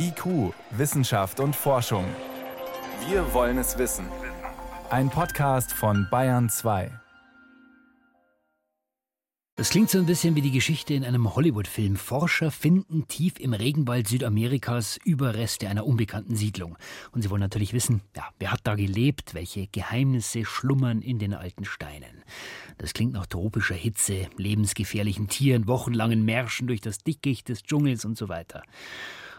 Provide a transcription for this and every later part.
IQ, Wissenschaft und Forschung. Wir wollen es wissen. Ein Podcast von Bayern 2. Das klingt so ein bisschen wie die Geschichte in einem Hollywood-Film. Forscher finden tief im Regenwald Südamerikas Überreste einer unbekannten Siedlung. Und sie wollen natürlich wissen, ja, wer hat da gelebt, welche Geheimnisse schlummern in den alten Steinen. Das klingt nach tropischer Hitze, lebensgefährlichen Tieren, wochenlangen Märschen durch das Dickicht des Dschungels und so weiter.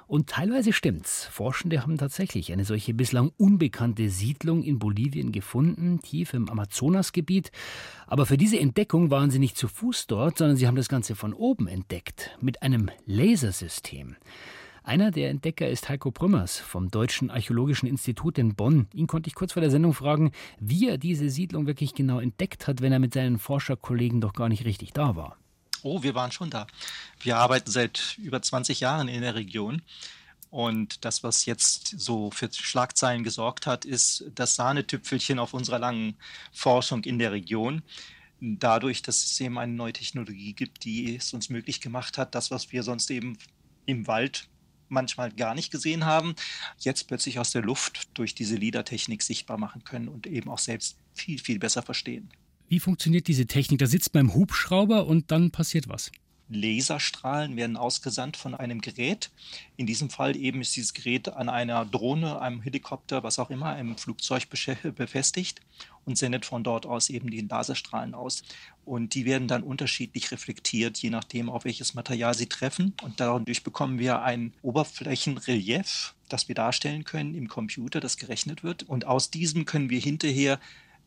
Und teilweise stimmt's. Forschende haben tatsächlich eine solche bislang unbekannte Siedlung in Bolivien gefunden, tief im Amazonasgebiet. Aber für diese Entdeckung waren sie nicht zu Fuß dort, sondern sie haben das Ganze von oben entdeckt, mit einem Lasersystem. Einer der Entdecker ist Heiko Brümmers vom Deutschen Archäologischen Institut in Bonn. Ihn konnte ich kurz vor der Sendung fragen, wie er diese Siedlung wirklich genau entdeckt hat, wenn er mit seinen Forscherkollegen doch gar nicht richtig da war. Oh, wir waren schon da. Wir arbeiten seit über 20 Jahren in der Region. Und das, was jetzt so für Schlagzeilen gesorgt hat, ist das Sahnetüpfelchen auf unserer langen Forschung in der Region. Dadurch, dass es eben eine neue Technologie gibt, die es uns möglich gemacht hat, das, was wir sonst eben im Wald manchmal gar nicht gesehen haben, jetzt plötzlich aus der Luft durch diese LIDAR-Technik sichtbar machen können und eben auch selbst viel, viel besser verstehen. Wie funktioniert diese Technik? Da sitzt man im Hubschrauber und dann passiert was. Laserstrahlen werden ausgesandt von einem Gerät. In diesem Fall eben ist dieses Gerät an einer Drohne, einem Helikopter, was auch immer, einem Flugzeug befestigt und sendet von dort aus eben die Laserstrahlen aus. Und die werden dann unterschiedlich reflektiert, je nachdem, auf welches Material sie treffen. Und dadurch bekommen wir ein Oberflächenrelief, das wir darstellen können im Computer, das gerechnet wird. Und aus diesem können wir hinterher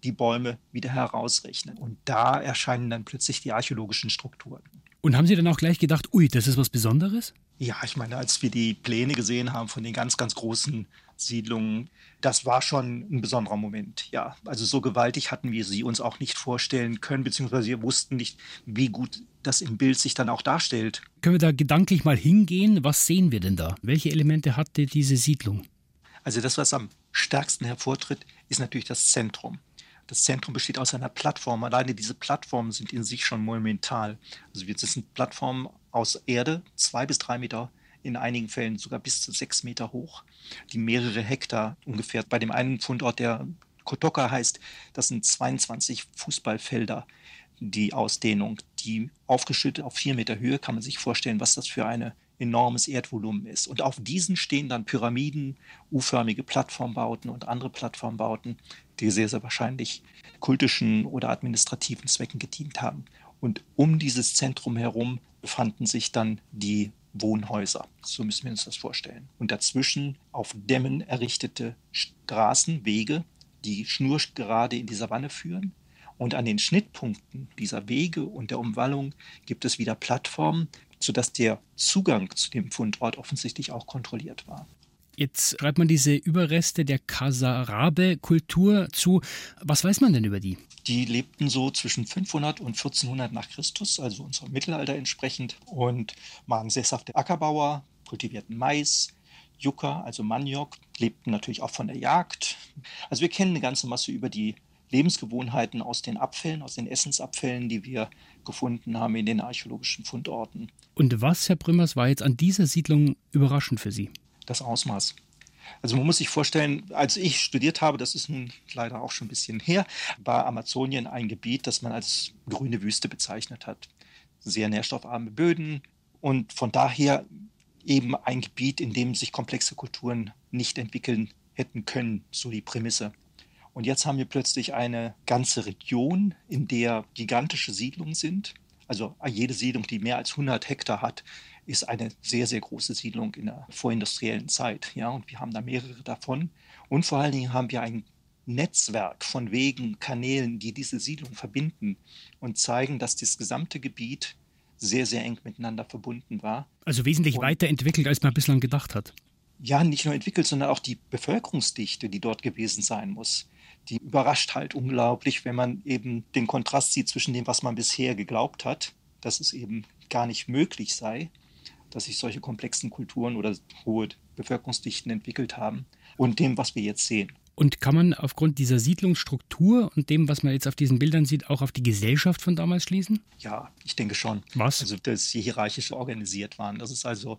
die Bäume wieder herausrechnen. Und da erscheinen dann plötzlich die archäologischen Strukturen. Und haben Sie dann auch gleich gedacht, ui, das ist was Besonderes? Ja, ich meine, als wir die Pläne gesehen haben von den ganz, ganz großen Siedlungen, das war schon ein besonderer Moment. Ja, also so gewaltig hatten wir sie uns auch nicht vorstellen können, beziehungsweise wir wussten nicht, wie gut das im Bild sich dann auch darstellt. Können wir da gedanklich mal hingehen? Was sehen wir denn da? Welche Elemente hatte diese Siedlung? Also das, was am stärksten hervortritt, ist natürlich das Zentrum. Das Zentrum besteht aus einer Plattform. Alleine diese Plattformen sind in sich schon monumental. Also das sind Plattformen aus Erde, zwei bis drei Meter, in einigen Fällen sogar bis zu sechs Meter hoch, die mehrere Hektar ungefähr. Bei dem einen Fundort, der Kotoka heißt, das sind 22 Fußballfelder, die Ausdehnung, die aufgeschüttet auf vier Meter Höhe, kann man sich vorstellen, was das für ein enormes Erdvolumen ist. Und auf diesen stehen dann Pyramiden, U-förmige Plattformbauten und andere Plattformbauten, die sehr, sehr wahrscheinlich kultischen oder administrativen Zwecken gedient haben. Und um dieses Zentrum herum befanden sich dann die Wohnhäuser. So müssen wir uns das vorstellen. Und dazwischen auf Dämmen errichtete Straßen, Wege, die schnurgerade in die Savanne führen. Und an den Schnittpunkten dieser Wege und der Umwallung gibt es wieder Plattformen, sodass der Zugang zu dem Fundort offensichtlich auch kontrolliert war. Jetzt schreibt man diese Überreste der Kasarabe-Kultur zu. Was weiß man denn über die? Die lebten so zwischen 500 und 1400 nach Christus, also unserem Mittelalter entsprechend, und waren sesshafte Ackerbauer, kultivierten Mais, Yucca, also Maniok, lebten natürlich auch von der Jagd. Also wir kennen eine ganze Masse über die Lebensgewohnheiten aus den Abfällen, aus den Essensabfällen, die wir gefunden haben in den archäologischen Fundorten. Und was, Herr Brümmers, war jetzt an dieser Siedlung überraschend für Sie? das Ausmaß. Also man muss sich vorstellen, als ich studiert habe, das ist nun leider auch schon ein bisschen her, war Amazonien ein Gebiet, das man als grüne Wüste bezeichnet hat. Sehr nährstoffarme Böden und von daher eben ein Gebiet, in dem sich komplexe Kulturen nicht entwickeln hätten können, so die Prämisse. Und jetzt haben wir plötzlich eine ganze Region, in der gigantische Siedlungen sind. Also jede Siedlung, die mehr als 100 Hektar hat, ist eine sehr, sehr große Siedlung in der vorindustriellen Zeit. Ja, und wir haben da mehrere davon. Und vor allen Dingen haben wir ein Netzwerk von Wegen, Kanälen, die diese Siedlung verbinden und zeigen, dass das gesamte Gebiet sehr, sehr eng miteinander verbunden war. Also wesentlich und, weiterentwickelt, als man bislang gedacht hat. Ja, nicht nur entwickelt, sondern auch die Bevölkerungsdichte, die dort gewesen sein muss. Die überrascht halt unglaublich, wenn man eben den Kontrast sieht zwischen dem, was man bisher geglaubt hat, dass es eben gar nicht möglich sei, dass sich solche komplexen Kulturen oder hohe Bevölkerungsdichten entwickelt haben und dem, was wir jetzt sehen. Und kann man aufgrund dieser Siedlungsstruktur und dem, was man jetzt auf diesen Bildern sieht, auch auf die Gesellschaft von damals schließen? Ja, ich denke schon. Was? Also, dass sie hierarchisch organisiert waren. Das ist also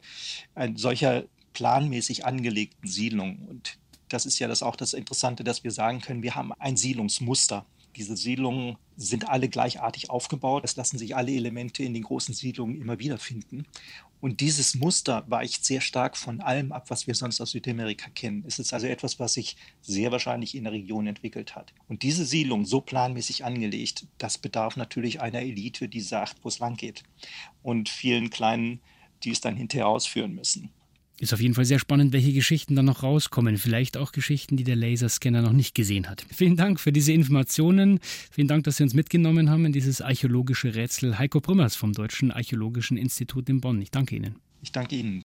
ein solcher planmäßig angelegten Siedlungen. Und das ist ja das auch das Interessante, dass wir sagen können, wir haben ein Siedlungsmuster. Diese Siedlungen sind alle gleichartig aufgebaut. Es lassen sich alle Elemente in den großen Siedlungen immer wieder finden. Und dieses Muster weicht sehr stark von allem ab, was wir sonst aus Südamerika kennen. Es ist also etwas, was sich sehr wahrscheinlich in der Region entwickelt hat. Und diese Siedlung so planmäßig angelegt, das bedarf natürlich einer Elite, die sagt, wo es lang geht. Und vielen kleinen, die es dann hinterher ausführen müssen. Ist auf jeden Fall sehr spannend, welche Geschichten dann noch rauskommen. Vielleicht auch Geschichten, die der Laserscanner noch nicht gesehen hat. Vielen Dank für diese Informationen. Vielen Dank, dass Sie uns mitgenommen haben in dieses archäologische Rätsel. Heiko Brümmers vom Deutschen Archäologischen Institut in Bonn. Ich danke Ihnen. Ich danke Ihnen.